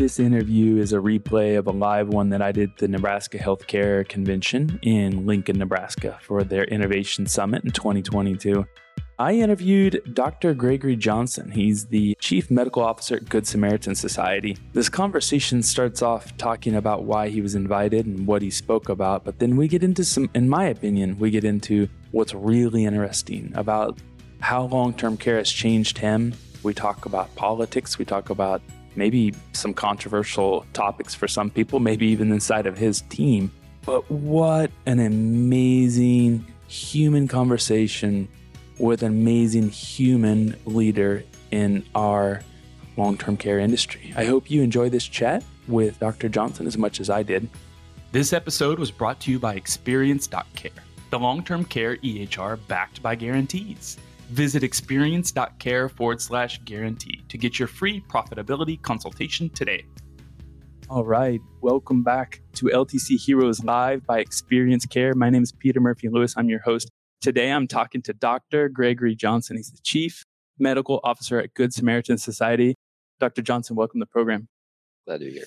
This interview is a replay of a live one that I did at the Nebraska Healthcare Convention in Lincoln, Nebraska for their Innovation Summit in 2022. I interviewed Dr. Gregory Johnson. He's the Chief Medical Officer at Good Samaritan Society. This conversation starts off talking about why he was invited and what he spoke about, but then we get into some, in my opinion, we get into what's really interesting about how long term care has changed him. We talk about politics, we talk about maybe some controversial topics for some people, maybe even inside of his team. But what an amazing human conversation with an amazing human leader in our long term care industry. I hope you enjoy this chat with Dr. Johnson as much as I did. This episode was brought to you by Experience.care, the long term care EHR backed by guarantees. Visit experience.care forward slash guarantee to get your free profitability consultation today. All right, welcome back to LTC Heroes Live by Experience Care. My name is Peter Murphy Lewis. I'm your host. Today I'm talking to Dr. Gregory Johnson. He's the Chief Medical Officer at Good Samaritan Society. Dr. Johnson, welcome to the program. Glad to be here.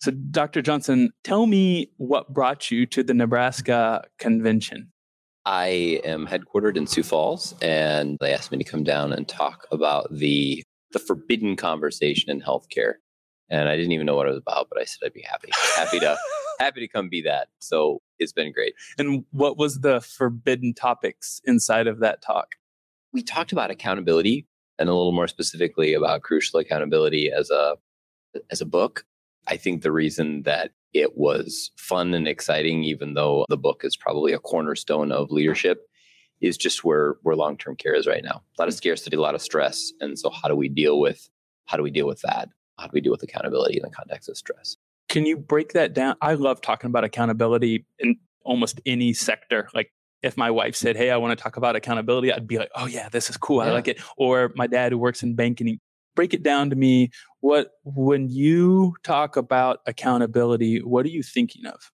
So, Dr. Johnson, tell me what brought you to the Nebraska convention. I am headquartered in Sioux Falls, and they asked me to come down and talk about the the forbidden conversation in healthcare. And I didn't even know what it was about, but I said I'd be happy, happy to happy to come be that. So it's been great. And what was the forbidden topics inside of that talk? We talked about accountability and a little more specifically about crucial accountability as a as a book. I think the reason that it was fun and exciting, even though the book is probably a cornerstone of leadership, is just where where long term care is right now. A lot of mm-hmm. scarcity, a lot of stress, and so how do we deal with how do we deal with that? How do we deal with accountability in the context of stress? Can you break that down? I love talking about accountability in almost any sector. Like if my wife said, "Hey, I want to talk about accountability," I'd be like, "Oh yeah, this is cool. Yeah. I like it." Or my dad who works in banking, break it down to me. What when you talk about accountability, what are you thinking of?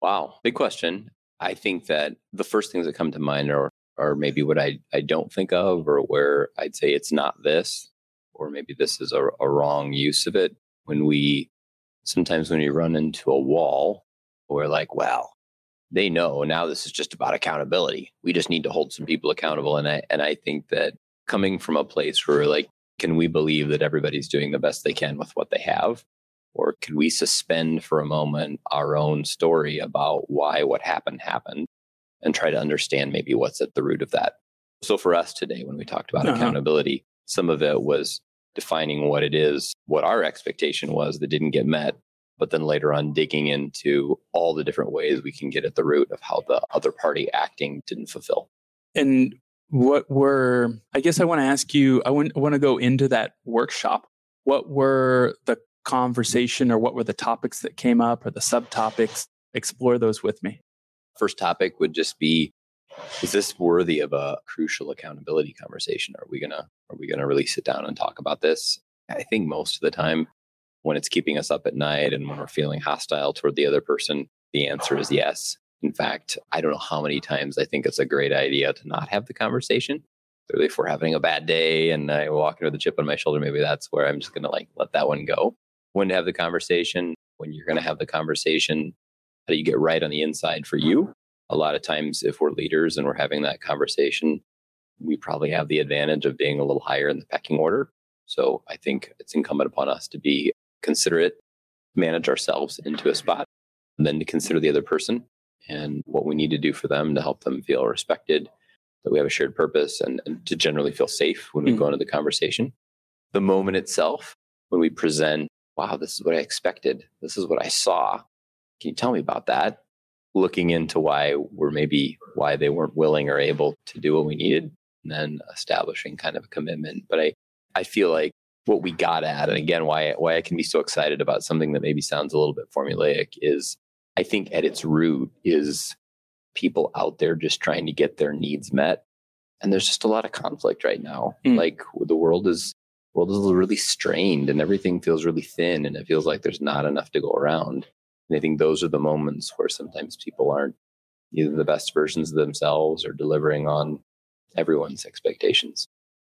Wow, big question. I think that the first things that come to mind are are maybe what I, I don't think of or where I'd say it's not this, or maybe this is a, a wrong use of it. When we sometimes when we run into a wall, we're like, well, they know now this is just about accountability. We just need to hold some people accountable. And I and I think that coming from a place where like can we believe that everybody's doing the best they can with what they have? Or can we suspend for a moment our own story about why what happened happened and try to understand maybe what's at the root of that? So for us today, when we talked about uh-huh. accountability, some of it was defining what it is, what our expectation was that didn't get met, but then later on digging into all the different ways we can get at the root of how the other party acting didn't fulfill. And what were i guess i want to ask you i want, I want to go into that workshop. What were the conversation or what were the topics that came up or the subtopics? Explore those with me. First topic would just be is this worthy of a crucial accountability conversation? Are we gonna are we gonna really sit down and talk about this? I think most of the time when it's keeping us up at night and when we're feeling hostile toward the other person the answer is yes in fact, I don't know how many times I think it's a great idea to not have the conversation. Clearly, if we're having a bad day and I walk into with a chip on my shoulder, maybe that's where I'm just going to like let that one go. When to have the conversation, when you're going to have the conversation, how do you get right on the inside for you? A lot of times, if we're leaders and we're having that conversation, we probably have the advantage of being a little higher in the pecking order. So I think it's incumbent upon us to be considerate, manage ourselves into a spot, and then to consider the other person and what we need to do for them to help them feel respected, that we have a shared purpose, and, and to generally feel safe when we mm-hmm. go into the conversation. The moment itself, when we present, wow, this is what I expected, this is what I saw. Can you tell me about that? Looking into why we're maybe why they weren't willing or able to do what we needed, and then establishing kind of a commitment. But I, I feel like what we got at, and again, why why I can be so excited about something that maybe sounds a little bit formulaic is I think at its root is people out there just trying to get their needs met. And there's just a lot of conflict right now. Mm. Like the world is world is really strained and everything feels really thin and it feels like there's not enough to go around. And I think those are the moments where sometimes people aren't either the best versions of themselves or delivering on everyone's expectations.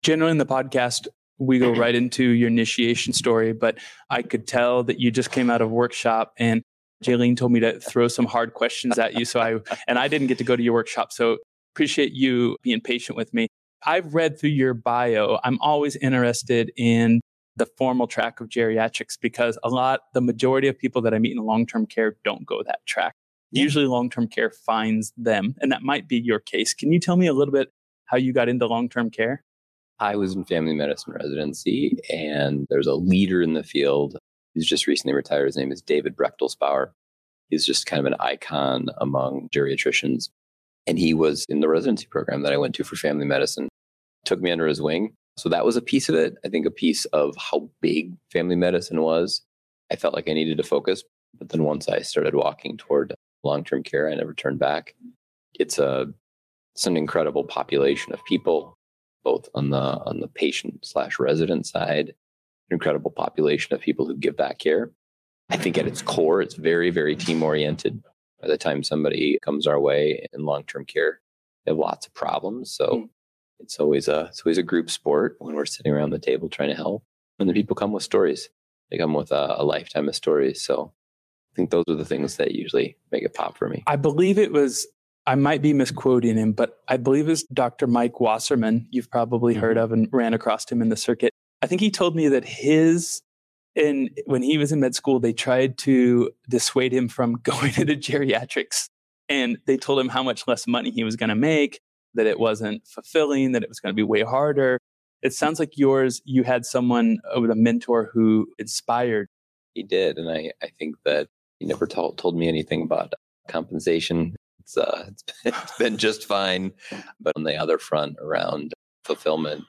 Generally in the podcast, we go right into your initiation story, but I could tell that you just came out of workshop and Jaylene told me to throw some hard questions at you. So I, and I didn't get to go to your workshop. So appreciate you being patient with me. I've read through your bio. I'm always interested in the formal track of geriatrics because a lot, the majority of people that I meet in long term care don't go that track. Usually long term care finds them, and that might be your case. Can you tell me a little bit how you got into long term care? I was in family medicine residency, and there's a leader in the field who's just recently retired. His name is David Brechtelsbauer. He's just kind of an icon among geriatricians. And he was in the residency program that I went to for family medicine, took me under his wing. So that was a piece of it. I think a piece of how big family medicine was. I felt like I needed to focus. But then once I started walking toward long term care, I never turned back. It's a it's an incredible population of people both on the on the patient slash resident side, incredible population of people who give back care. I think at its core, it's very, very team oriented. By the time somebody comes our way in long term care, they have lots of problems. So mm. it's always a it's always a group sport when we're sitting around the table trying to help. And the people come with stories. They come with a, a lifetime of stories. So I think those are the things that usually make it pop for me. I believe it was I might be misquoting him, but I believe it's Dr. Mike Wasserman. You've probably mm-hmm. heard of and ran across him in the circuit. I think he told me that his and when he was in med school, they tried to dissuade him from going into geriatrics. And they told him how much less money he was going to make, that it wasn't fulfilling, that it was going to be way harder. It sounds like yours, you had someone with a mentor who inspired. He did. And I, I think that he never told, told me anything about compensation it's uh, it's been, it's been just fine. But on the other front, around fulfillment,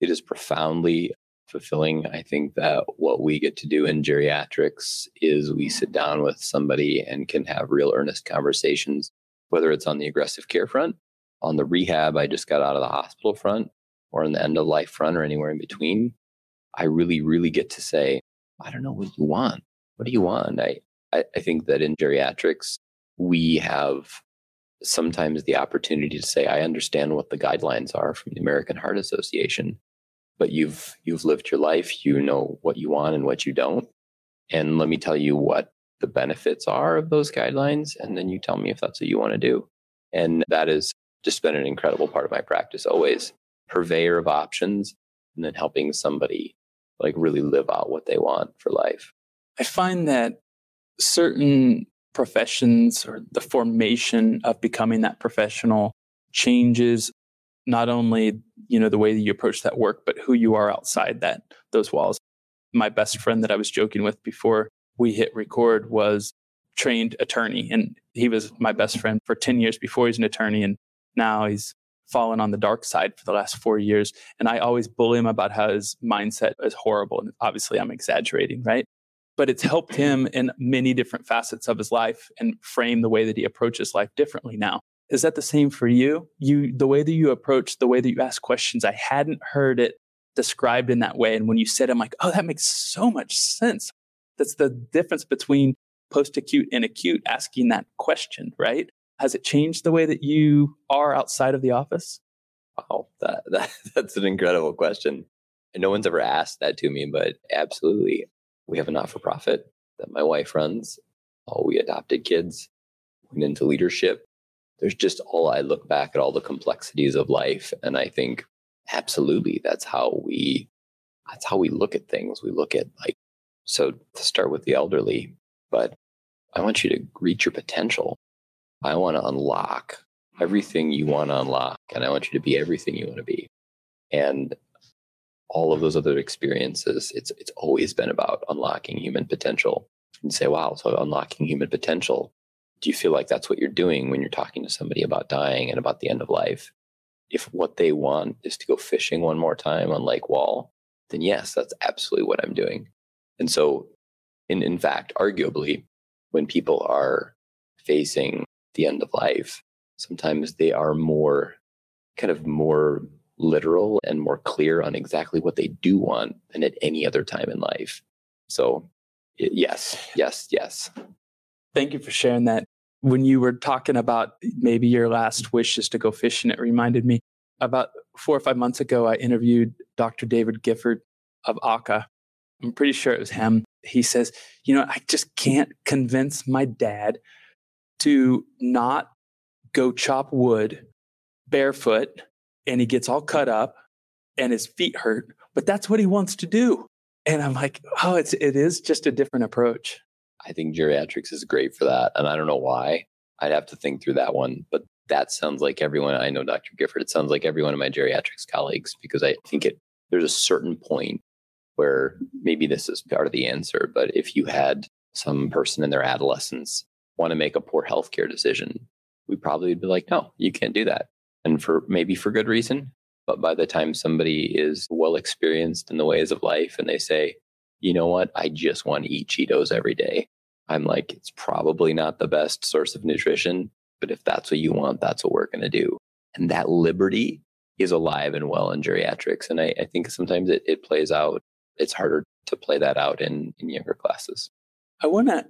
it is profoundly fulfilling. I think that what we get to do in geriatrics is we sit down with somebody and can have real earnest conversations, whether it's on the aggressive care front, on the rehab I just got out of the hospital front, or on the end of life front, or anywhere in between. I really, really get to say, I don't know what you want. What do you want? I, I, I think that in geriatrics, we have sometimes the opportunity to say, I understand what the guidelines are from the American Heart Association, but you've you've lived your life, you know what you want and what you don't. And let me tell you what the benefits are of those guidelines. And then you tell me if that's what you want to do. And that has just been an incredible part of my practice always. Purveyor of options and then helping somebody like really live out what they want for life. I find that certain professions or the formation of becoming that professional changes not only you know the way that you approach that work but who you are outside that those walls. My best mm-hmm. friend that i was joking with before we hit record was trained attorney and he was my best mm-hmm. friend for 10 years before he's an attorney and now he's fallen on the dark side for the last four years. And i always bully him about how his mindset is horrible and obviously i'm exaggerating right? But it's helped mm-hmm. him in many different facets of his life and frame the way that he approaches life differently now. Is that the same for you? You the way that you approach, the way that you ask questions, I hadn't heard it described in that way. And when you said, I'm like, oh, that makes so much sense. That's the difference between post acute and acute asking that question, right? Has it changed the way that you are outside of the office? Wow, that, that that's an incredible question. And no one's ever asked that to me, but absolutely. We have a not for profit that my wife runs. All we adopted kids went into leadership. There's just all I look back at all the complexities of life. And I think absolutely that's how we that's how we look at things. We look at like so to start with the elderly, but I want you to reach your potential. I want to unlock everything you want to unlock, and I want you to be everything you want to be. And all of those other experiences, it's it's always been about unlocking human potential. And say, wow, so unlocking human potential. Do you feel like that's what you're doing when you're talking to somebody about dying and about the end of life? If what they want is to go fishing one more time on Lake Wall, then yes, that's absolutely what I'm doing. And so, in, in fact, arguably, when people are facing the end of life, sometimes they are more kind of more literal and more clear on exactly what they do want than at any other time in life. So, yes, yes, yes. Thank you for sharing that. When you were talking about maybe your last wish is to go fishing, it reminded me about four or five months ago, I interviewed Dr. David Gifford. of ACA. I'm pretty sure it was him. He says, You know, I just can't convince my dad to not go chop wood barefoot. And he gets all cut up and his feet hurt, but that's what he wants to do. And I'm like, Oh, it's, it is just a different approach. I think geriatrics is great for that. And I don't know why. I'd have to think through that one. But that sounds like everyone I know, Dr. Gifford, it sounds like every one of my geriatrics colleagues, because I think it there's a certain point where maybe this is part of the answer, but if you had some person in their adolescence want to make a poor healthcare decision, we probably would be like, no, you can't do that. And for maybe for good reason. But by the time somebody is well experienced in the ways of life and they say, you know what, I just want to eat Cheetos every day, I'm like, it's probably not the best source of nutrition. But if that's what you want, that's what we're going to do. And that liberty is alive and well in geriatrics. And I, I think sometimes it, it plays out, it's harder to play that out in, in younger classes. I want to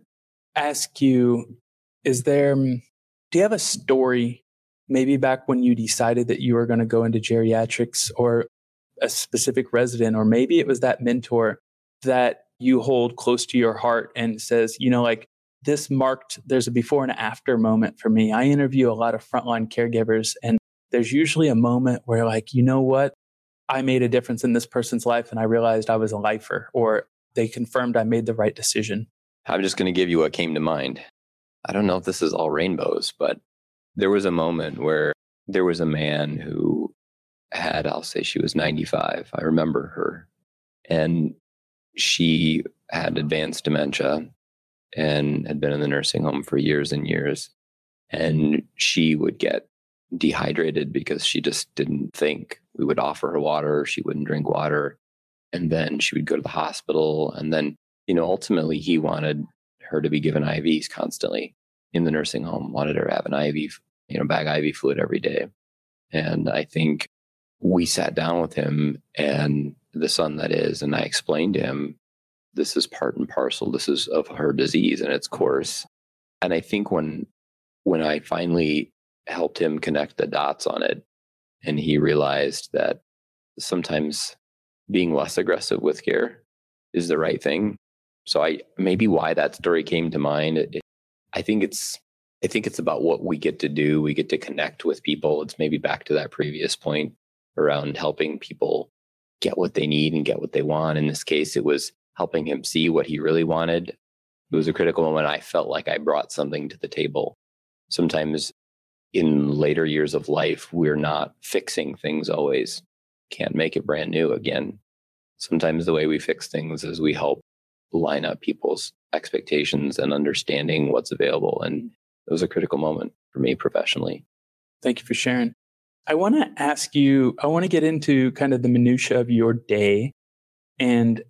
ask you is there, mm, do you have a story maybe back when you decided that you were going to go into geriatrics or a specific resident, or maybe it was that mentor that you hold close to your heart and says, you know, like this marked, there's a before and after moment for me. I interview a lot of frontline caregivers, and there's usually a moment where, like, you know what? I made a difference in this person's life and I realized I was a lifer, or they confirmed I made the right decision. I'm just going to give you what came to mind. I don't know if this is all rainbows, but there was a moment where there was a man who had, I'll say she was 95. I remember her. And she had advanced dementia and had been in the nursing home for years and years. And she would get dehydrated because she just didn't think we would offer her water. She wouldn't drink water. And then she would go to the hospital. And then, you know, ultimately he wanted her to be given IVs constantly in the nursing home, wanted her to have an IV, you know, bag IV fluid every day. And I think we sat down with him and the son that is, and I explained to him, this is part and parcel. This is of her disease and its course. And I think when when I finally helped him connect the dots on it, and he realized that sometimes being less aggressive with care is the right thing. So I maybe why that story came to mind. It, I think it's I think it's about what we get to do. We get to connect with people. It's maybe back to that previous point around helping people get what they need and get what they want. In this case, it was helping him see what he really wanted. It was a critical moment. I felt like I brought something to the table. Sometimes in later years of life, we're not fixing things always. Can't make it brand new again. Sometimes the way we fix things is we help line up people's expectations and understanding what's available. And it was a critical moment for me professionally. Thank you for sharing. I want to ask you, I want to get into kind of the minutia of your day. And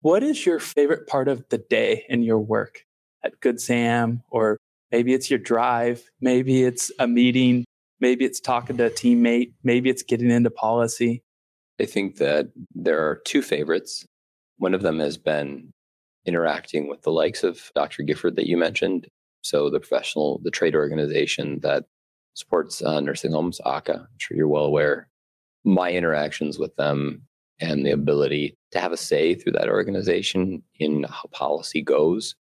what is your favorite part of the day in your work at Good Sam? Or maybe it's your drive, maybe it's a meeting, maybe it's talking to a teammate, maybe it's getting into policy. I think that there are two favorites. One of them has been interacting with the likes of Dr. Gifford that you mentioned. So the professional, the trade organization that supports uh, nursing homes, ACA. I'm sure you're well aware. My interactions with them and the ability to have a say through that organization in how policy goes.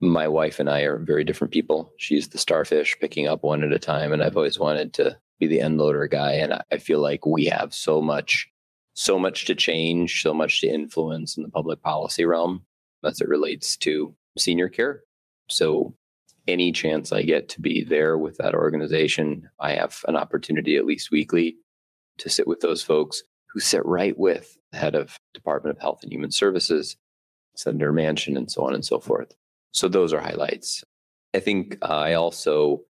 My wife and I are very different people. She's the starfish picking up one at a time, and I've always wanted to be the end loader guy. And I feel like we have so much, so much to change, so much to influence in the public policy realm as it relates to senior care. So any chance I get to be there with that organization, I have an opportunity at least weekly to sit with those folks who sit right with the head of Department of Health and Human Services, Senator Manchin, and so on and so forth. So those are highlights. I think I also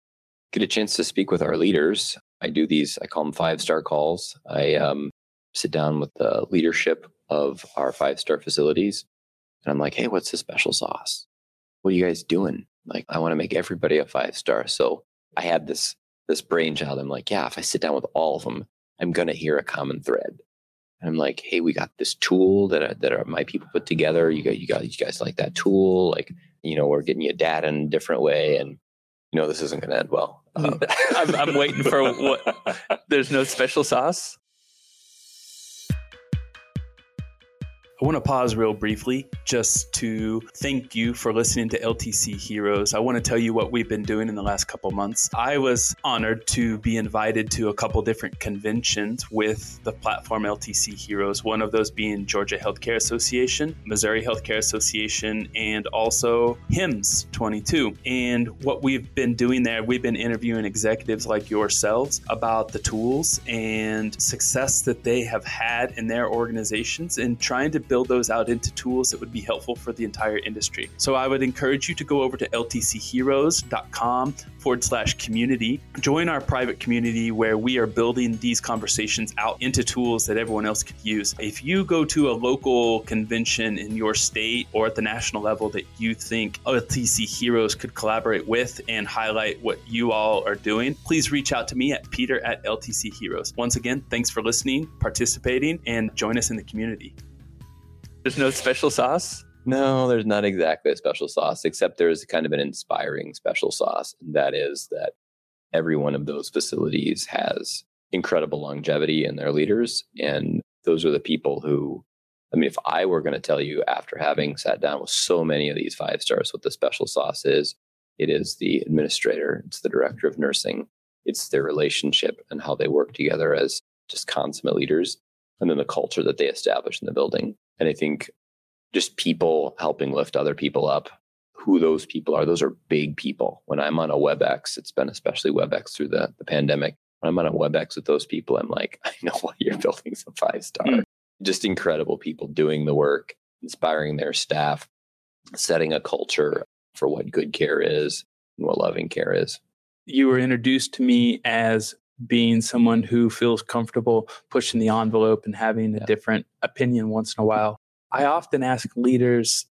get a chance to speak with our leaders. I do these, I call them five star calls. I um, sit down with the leadership of our five star facilities and I'm like, hey, what's the special sauce? What are you guys doing? Like, I want to make everybody a five star. So I had this this brainchild. I'm like, yeah, if I sit down with all of them, I'm gonna hear a common thread. And I'm like, hey, we got this tool that are, that are my people put together. You got you got you guys like that tool. Like, you know, we're getting you data in a different way, and you know this isn't gonna end well. Um, I'm, I'm waiting for what. There's no special sauce. I want to pause real briefly just to thank you for listening to LTC Heroes. I want to tell you what we've been doing in the last couple months. I was honored to be invited to a couple different conventions with the platform LTC Heroes, one of those being Georgia Healthcare Association, Missouri Healthcare Association, and also HIMSS 22. And what we've been doing there, we've been interviewing executives like yourselves about the tools and success that they have had in their organizations and trying to build those out into tools that would be helpful for the entire industry. So I would encourage you to go over to ltcheroes.com forward slash community. Join our private community where we are building these conversations out into tools that everyone else could use. If you go to a local convention in your state or at the national level that you think LTC Heroes could collaborate with and highlight what you all are doing, please reach out to me at peter at LTC Heroes. Once again, thanks for listening, participating, and join us in the community. There's no special sauce? No, there's not exactly a special sauce, except there's kind of an inspiring special sauce. And that is that every one of those facilities has incredible longevity in their leaders. And those are the people who, I mean, if I were going to tell you after having sat down with so many of these five stars what the special sauce is, it is the administrator, it's the director of nursing, it's their relationship and how they work together as just consummate leaders, and then the culture that they establish in the building. And I think just people helping lift other people up, who those people are, those are big people. When I'm on a WebEx, it's been especially WebEx through the, the pandemic. When I'm on a WebEx with those people, I'm like, I know why you're building some five star. Mm. Just incredible people doing the work, inspiring their staff, setting a culture for what good care is and what loving care is. You were introduced to me as being someone who feels comfortable pushing the envelope and having a yeah. different opinion once in a while. I often ask leaders,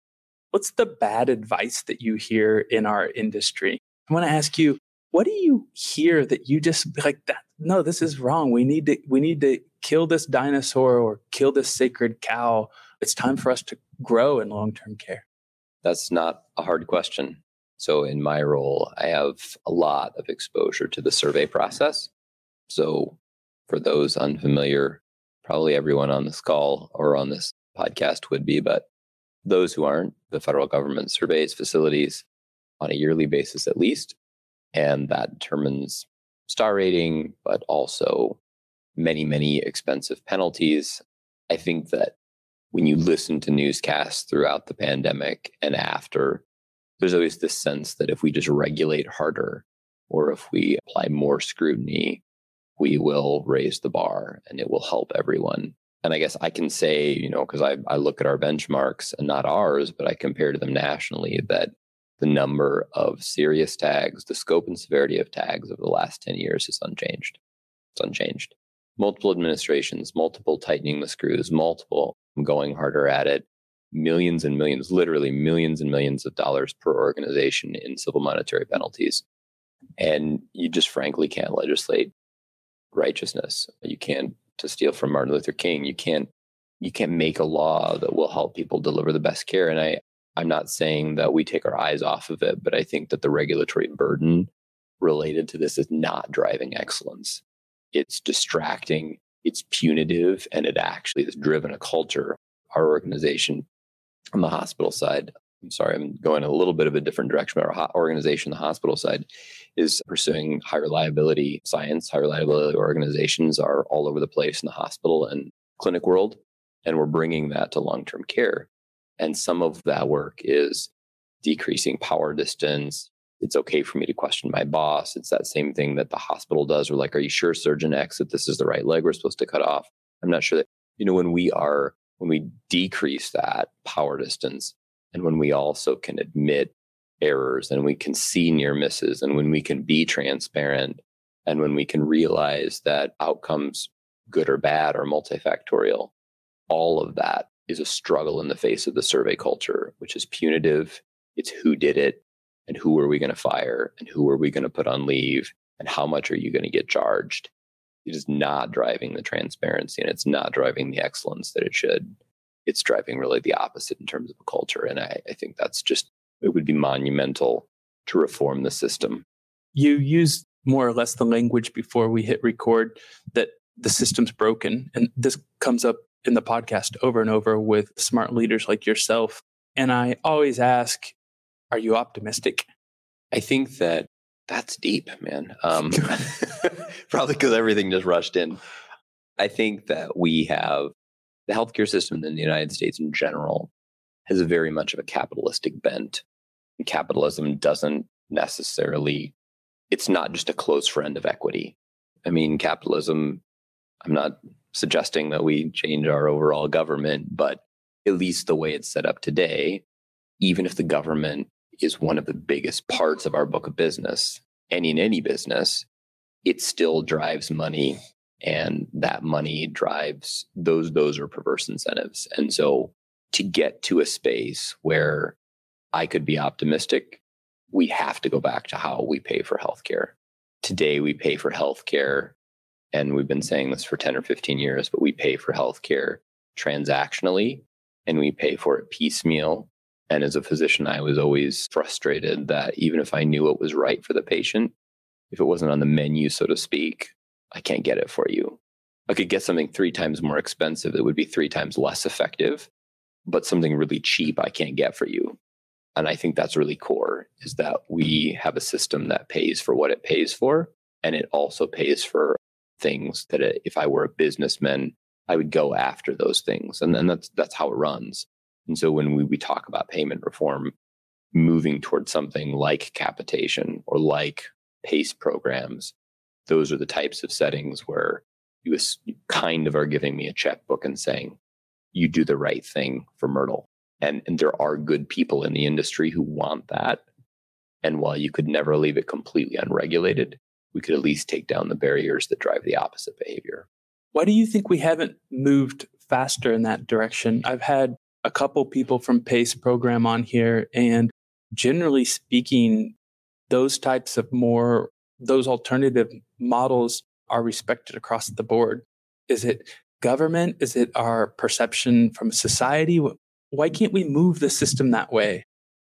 what's the bad advice that you hear in our industry? I want to ask you, what do you hear that you just like that? No, this is wrong. We need to we need to kill this dinosaur or kill this sacred cow. It's time for us to grow in long-term care. That's not a hard question. So in my role, I have a lot of exposure to the survey process. So, for those unfamiliar, probably everyone on this call or on this podcast would be, but those who aren't, the federal government surveys facilities on a yearly basis at least. And that determines star rating, but also many, many expensive penalties. I think that when you listen to newscasts throughout the pandemic and after, there's always this sense that if we just regulate harder or if we apply more scrutiny, we will raise the bar and it will help everyone. And I guess I can say, you know, because I, I look at our benchmarks and not ours, but I compare to them nationally, that the number of serious tags, the scope and severity of tags over the last 10 years is unchanged. It's unchanged. Multiple administrations, multiple tightening the screws, multiple going harder at it, millions and millions, literally millions and millions of dollars per organization in civil monetary penalties. And you just frankly can't legislate righteousness. You can't to steal from Martin Luther King, you can't you can't make a law that will help people deliver the best care. And I I'm not saying that we take our eyes off of it, but I think that the regulatory burden related to this is not driving excellence. It's distracting, it's punitive, and it actually has driven a culture. Our organization on the hospital side I'm sorry, I'm going a little bit of a different direction, but our organization, the hospital side, is pursuing high reliability science. High reliability organizations are all over the place in the hospital and clinic world, and we're bringing that to long term care. And some of that work is decreasing power distance. It's okay for me to question my boss. It's that same thing that the hospital does. We're like, are you sure, Surgeon X, that this is the right leg we're supposed to cut off? I'm not sure that, you know, when we are, when we decrease that power distance, and when we also can admit errors and we can see near misses and when we can be transparent and when we can realize that outcomes good or bad are multifactorial. All of that is a struggle in the face of the survey culture which is punitive. It's who did it and who are we going to fire and who are we going to put on leave and how much are you going to get charged. It is not driving the transparency and it's not driving the excellence that it should. It's driving really the opposite in terms of a culture. And I, I think that's just, it would be monumental to reform the system. You used more or less the language before we hit record that the system's broken. And this comes up in the podcast over and over with smart leaders like yourself. And I always ask, are you optimistic? I think that that's deep, man. Um, probably because everything just rushed in. I think that we have the healthcare system in the United States in general has very much of a capitalistic bent. Capitalism doesn't necessarily, it's not just a close friend of equity. I mean, capitalism, I'm not suggesting that we change our overall government, but at least the way it's set up today, even if the government is one of the biggest parts of our book of business, and in any business, it still drives money and that money drives those those are perverse incentives and so to get to a space where i could be optimistic we have to go back to how we pay for healthcare. Today we pay for healthcare and we've been saying this for 10 or 15 years but we pay for healthcare transactionally and we pay for it piecemeal. And as a physician i was always frustrated that even if i knew what was right for the patient if it wasn't on the menu so to speak I can't get it for you. I could get something three times more expensive that would be three times less effective, but something really cheap I can't get for you. And I think that's really core is that we have a system that pays for what it pays for. And it also pays for things that it, if I were a businessman, I would go after those things. And then that's, that's how it runs. And so when we, we talk about payment reform, moving towards something like capitation or like PACE programs, those are the types of settings where you kind of are giving me a checkbook and saying, you do the right thing for Myrtle. And, and there are good people in the industry who want that. And while you could never leave it completely unregulated, we could at least take down the barriers that drive the opposite behavior. Why do you think we haven't moved faster in that direction? I've had a couple people from PACE program on here, and generally speaking, those types of more those alternative models are respected across the board? Is it government? Is it our perception from society? Why can't we move the system that way?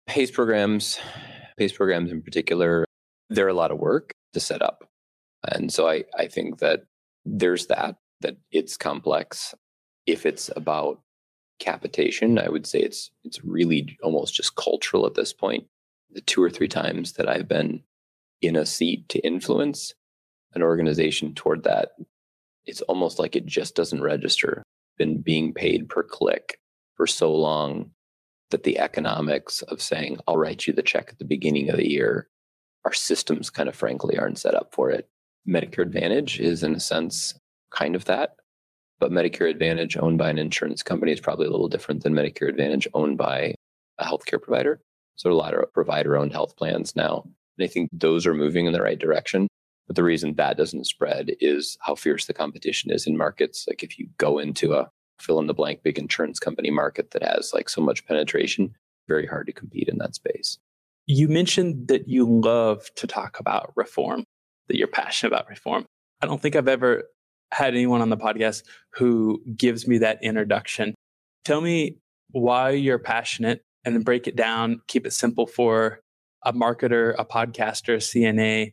PACE programs, PACE programs in particular, they're a lot of work to set up. And so I, I think that there's that, that it's complex. If it's about capitation, I would say it's it's really almost just cultural at this point. The two or three times that I've been in a seat to influence an organization toward that, it's almost like it just doesn't register. Been being paid per click for so long that the economics of saying, I'll write you the check at the beginning of the year, our systems kind of frankly aren't set up for it. Medicare Advantage is, in a sense, kind of that. But Medicare Advantage owned by an insurance company is probably a little different than Medicare Advantage owned by a healthcare provider. So, a lot of provider owned health plans now and I think those are moving in the right direction. But the reason that doesn't spread is how fierce the competition is in markets. Like if you go into a fill in the blank big insurance company market that has like so much penetration, very hard to compete in that space. You mentioned that you love to talk about reform, that you're passionate about reform. I don't think I've ever had anyone on the podcast who gives me that introduction. Tell me why you're passionate and then break it down, keep it simple for a marketer, a podcaster, a CNA,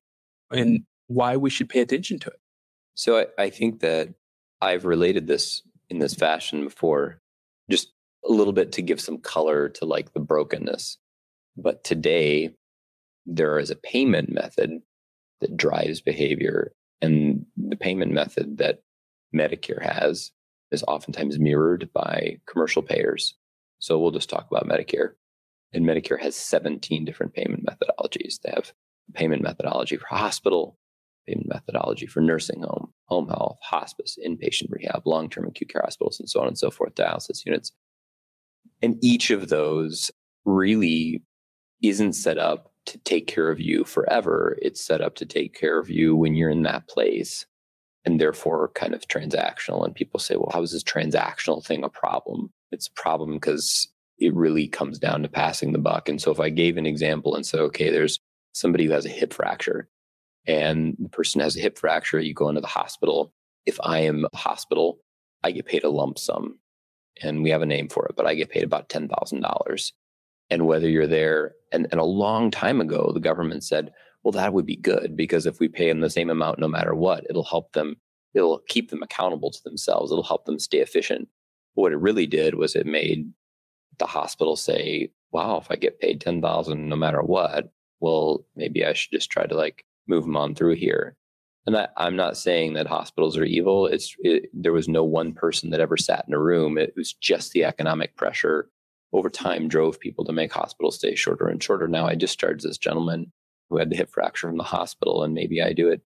and why we should pay attention to it. So I, I think that I've related this in this fashion before, just a little bit to give some color to like the brokenness. But today, there is a payment method that drives behavior. And the payment method that Medicare has is oftentimes mirrored by commercial payers. So we'll just talk about Medicare. And Medicare has 17 different payment methodologies. They have payment methodology for hospital, methodology for nursing home, home health, hospice, inpatient rehab, long term acute care hospitals, and so on and so forth, dialysis units. And each of those really isn't set up to take care of you forever. It's set up to take care of you when you're in that place and therefore kind of transactional. And people say, well, how is this transactional thing a problem? It's a problem because it really comes down to passing the buck. And so if I gave an example and said, okay, there's somebody who has a hip fracture and the person has a hip fracture, you go into the hospital. If I am a hospital, I get paid a lump sum and we have a name for it, but I get paid about $10,000. And whether you're there, and, and a long time ago, the government said, well, that would be good because if we pay them the same amount no matter what, it'll help them, it'll keep them accountable to themselves, it'll help them stay efficient. what it really did was it made the hospital say, wow, if I get paid 10,000 no matter what, well, maybe I should just try to like move them on through here. And I, I'm not saying that hospitals are evil. It's it, there was no one person that ever sat in a room. It was just the economic pressure over time drove people to make hospital stays shorter and shorter. Now I discharged this gentleman who had the hip fracture from the hospital, and maybe I do it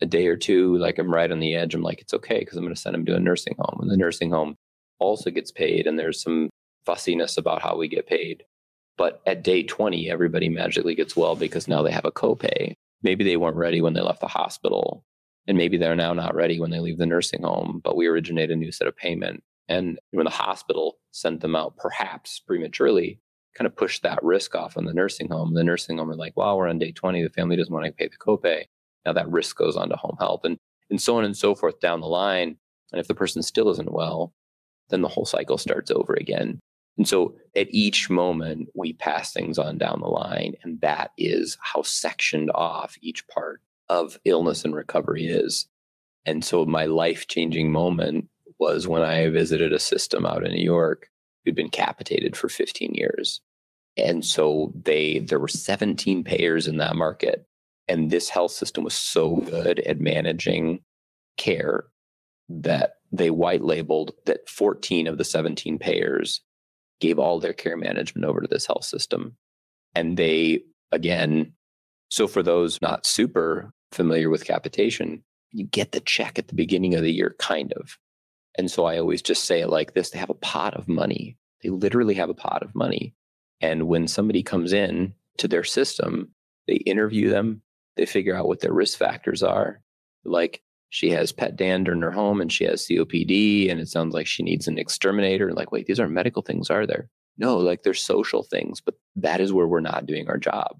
a day or two, like I'm right on the edge. I'm like, it's okay because I'm going to send him to a nursing home, and the nursing home also gets paid, and there's some fussiness about how we get paid. But at day 20, everybody magically gets well because now they have a copay. Maybe they weren't ready when they left the hospital, and maybe they're now not ready when they leave the nursing home, but we originate a new set of payment. And when the hospital sent them out, perhaps prematurely, kind of pushed that risk off on the nursing home. The nursing home are like, well, we're on day 20. The family doesn't want to pay the copay. Now that risk goes on to home health and, and so on and so forth down the line. And if the person still isn't well, then the whole cycle starts over again. And so at each moment, we pass things on down the line. And that is how sectioned off each part of illness and recovery is. And so my life changing moment was when I visited a system out in New York who'd been capitated for 15 years. And so they there were 17 payers in that market. And this health system was so good at managing care that they white labeled that 14 of the 17 payers gave all their care management over to this health system. And they, again, so for those not super familiar with capitation, you get the check at the beginning of the year, kind of. And so I always just say it like this they have a pot of money. They literally have a pot of money. And when somebody comes in to their system, they interview them, they figure out what their risk factors are. Like, she has pet dander in her home and she has COPD and it sounds like she needs an exterminator. Like, wait, these aren't medical things, are there? No, like they're social things, but that is where we're not doing our job.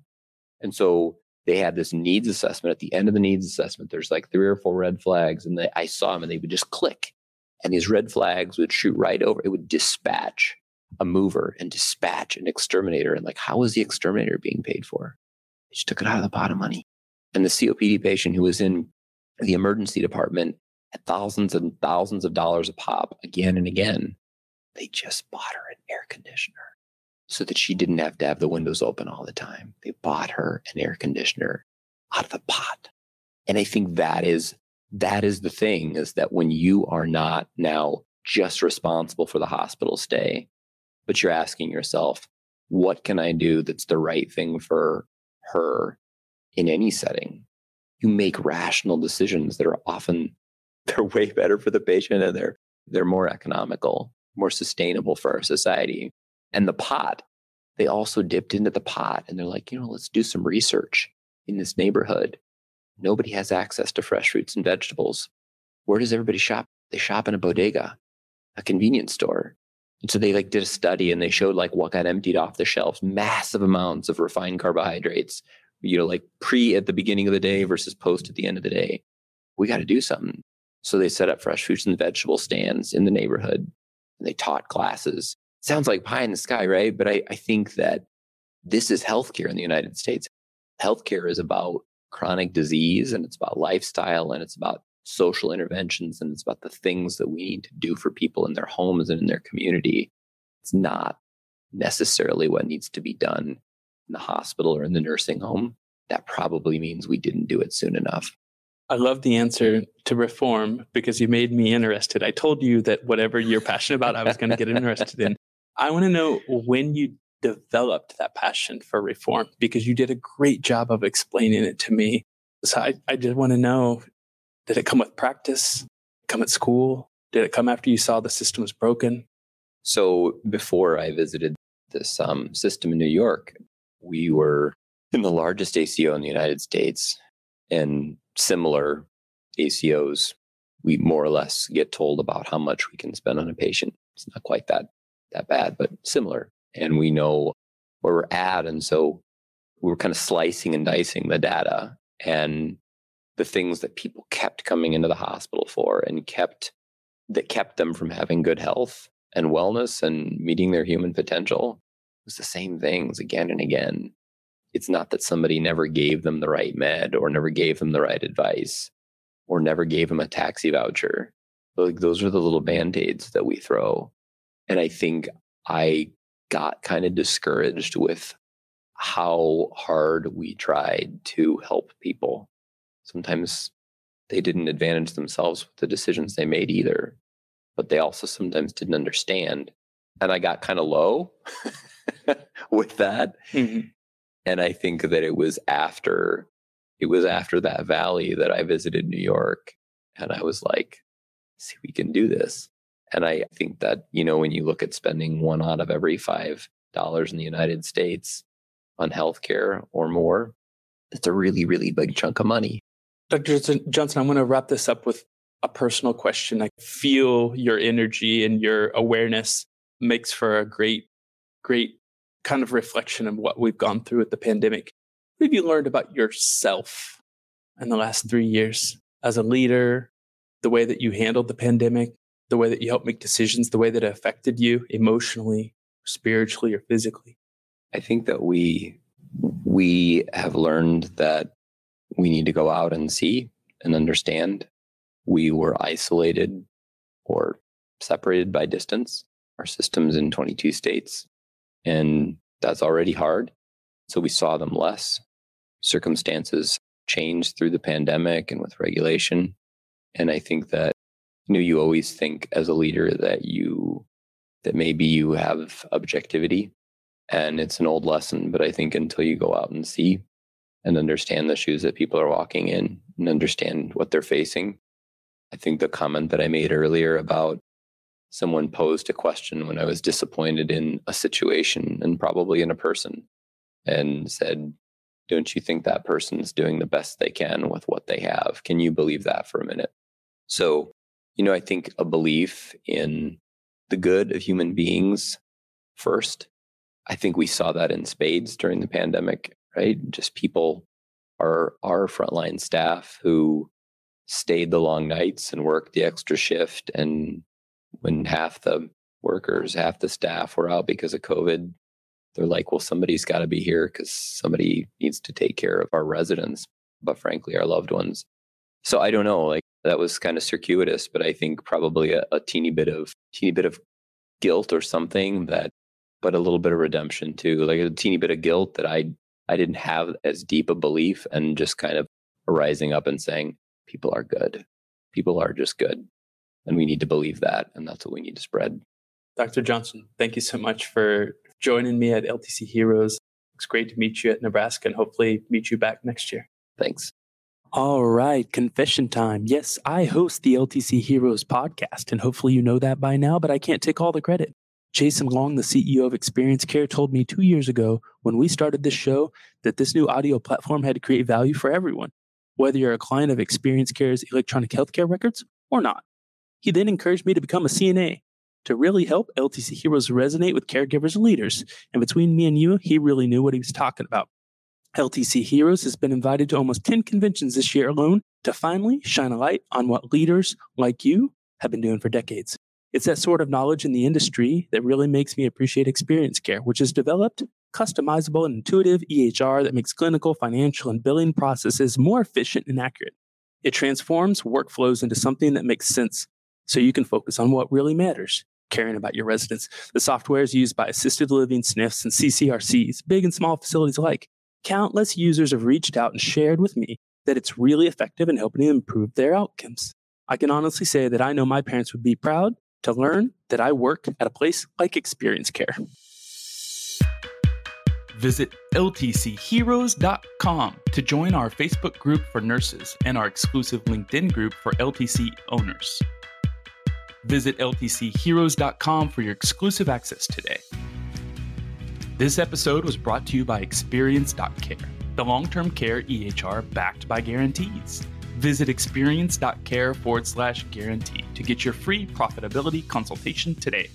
And so they had this needs assessment. At the end of the needs assessment, there's like three or four red flags, and they, I saw them and they would just click. And these red flags would shoot right over. It would dispatch a mover and dispatch an exterminator. And like, how was the exterminator being paid for? They just took it out of the pot of money. And the COPD patient who was in the emergency department at thousands and thousands of dollars a pop again and again. They just bought her an air conditioner so that she didn't have to have the windows open all the time. They bought her an air conditioner out of the pot. And I think that is that is the thing is that when you are not now just responsible for the hospital stay, but you're asking yourself, what can I do that's the right thing for her in any setting? You make rational decisions that are often they're way better for the patient and they're they're more economical, more sustainable for our society. And the pot, they also dipped into the pot and they're like, you know, let's do some research in this neighborhood. Nobody has access to fresh fruits and vegetables. Where does everybody shop? They shop in a bodega, a convenience store. And so they like did a study and they showed like what got emptied off the shelves, massive amounts of refined carbohydrates, you know, like pre at the beginning of the day versus post at the end of the day. We got to do something. So they set up fresh fruits and vegetable stands in the neighborhood and they taught classes. Sounds like pie in the sky, right? But I, I think that this is healthcare in the United States. Healthcare is about chronic disease and it's about lifestyle and it's about social interventions and it's about the things that we need to do for people in their homes and in their community. It's not necessarily what needs to be done in the hospital or in the nursing home, that probably means we didn't do it soon enough. I love the answer to reform because you made me interested. I told you that whatever you're passionate about, I was going to get interested in. I want to know when you developed that passion for reform because you did a great job of explaining it to me. So I, I did want to know did it come with practice? Come at school? Did it come after you saw the system was broken? So before I visited this um, system in New York, we were in the largest ACO in the United States and similar ACOs. We more or less get told about how much we can spend on a patient. It's not quite that that bad, but similar. And we know where we're at. And so we were kind of slicing and dicing the data and the things that people kept coming into the hospital for and kept that kept them from having good health and wellness and meeting their human potential was the same things again and again. It's not that somebody never gave them the right med or never gave them the right advice or never gave them a taxi voucher. Like those are the little band aids that we throw. And I think I got kind of discouraged with how hard we tried to help people. Sometimes they didn't advantage themselves with the decisions they made either, but they also sometimes didn't understand. And I got kind of low with that. Mm-hmm. And I think that it was after it was after that valley that I visited New York and I was like, see, we can do this. And I think that, you know, when you look at spending one out of every five dollars in the United States on healthcare or more, it's a really, really big chunk of money. Dr. Johnson, I'm going to wrap this up with a personal question. I feel your energy and your awareness makes for a great, great kind of reflection of what we've gone through with the pandemic. What have you learned about yourself in the last three years as a leader, the way that you handled the pandemic, the way that you helped make decisions, the way that it affected you emotionally, spiritually, or physically? I think that we we have learned that we need to go out and see and understand. We were isolated or separated by distance. Our systems in 22 states, and that's already hard. So we saw them less. Circumstances changed through the pandemic and with regulation. And I think that you know you always think as a leader that you that maybe you have objectivity and it's an old lesson but i think until you go out and see and understand the shoes that people are walking in and understand what they're facing i think the comment that i made earlier about someone posed a question when i was disappointed in a situation and probably in a person and said don't you think that person's doing the best they can with what they have can you believe that for a minute so you know, I think a belief in the good of human beings first. I think we saw that in spades during the pandemic, right? Just people, are our frontline staff who stayed the long nights and worked the extra shift, and when half the workers, half the staff were out because of COVID, they're like, well, somebody's got to be here because somebody needs to take care of our residents, but frankly, our loved ones. So I don't know, like that was kind of circuitous, but I think probably a, a teeny bit of teeny bit of guilt or something that, but a little bit of redemption too, like a teeny bit of guilt that I I didn't have as deep a belief and just kind of rising up and saying people are good, people are just good, and we need to believe that, and that's what we need to spread. Dr. Johnson, thank you so much for joining me at LTC Heroes. It's great to meet you at Nebraska and hopefully meet you back next year. Thanks. All right, confession time. Yes, I host the LTC Heroes podcast, and hopefully you know that by now, but I can't take all the credit. Jason Long, the CEO of Experience Care, told me two years ago when we started this show that this new audio platform had to create value for everyone, whether you're a client of Experience Care's electronic healthcare records or not. He then encouraged me to become a CNA to really help LTC Heroes resonate with caregivers and leaders. And between me and you, he really knew what he was talking about. LTC Heroes has been invited to almost 10 conventions this year alone to finally shine a light on what leaders like you have been doing for decades. It's that sort of knowledge in the industry that really makes me appreciate experience care, which has developed customizable and intuitive EHR that makes clinical, financial, and billing processes more efficient and accurate. It transforms workflows into something that makes sense so you can focus on what really matters caring about your residents. The software is used by assisted living, SNFs, and CCRCs, big and small facilities alike countless users have reached out and shared with me that it's really effective in helping improve their outcomes. I can honestly say that I know my parents would be proud to learn that I work at a place like Experience Care. Visit ltcheroes.com to join our Facebook group for nurses and our exclusive LinkedIn group for LTC owners. Visit ltcheroes.com for your exclusive access today. This episode was brought to you by Experience.care, the long term care EHR backed by guarantees. Visit experience.care forward slash guarantee to get your free profitability consultation today.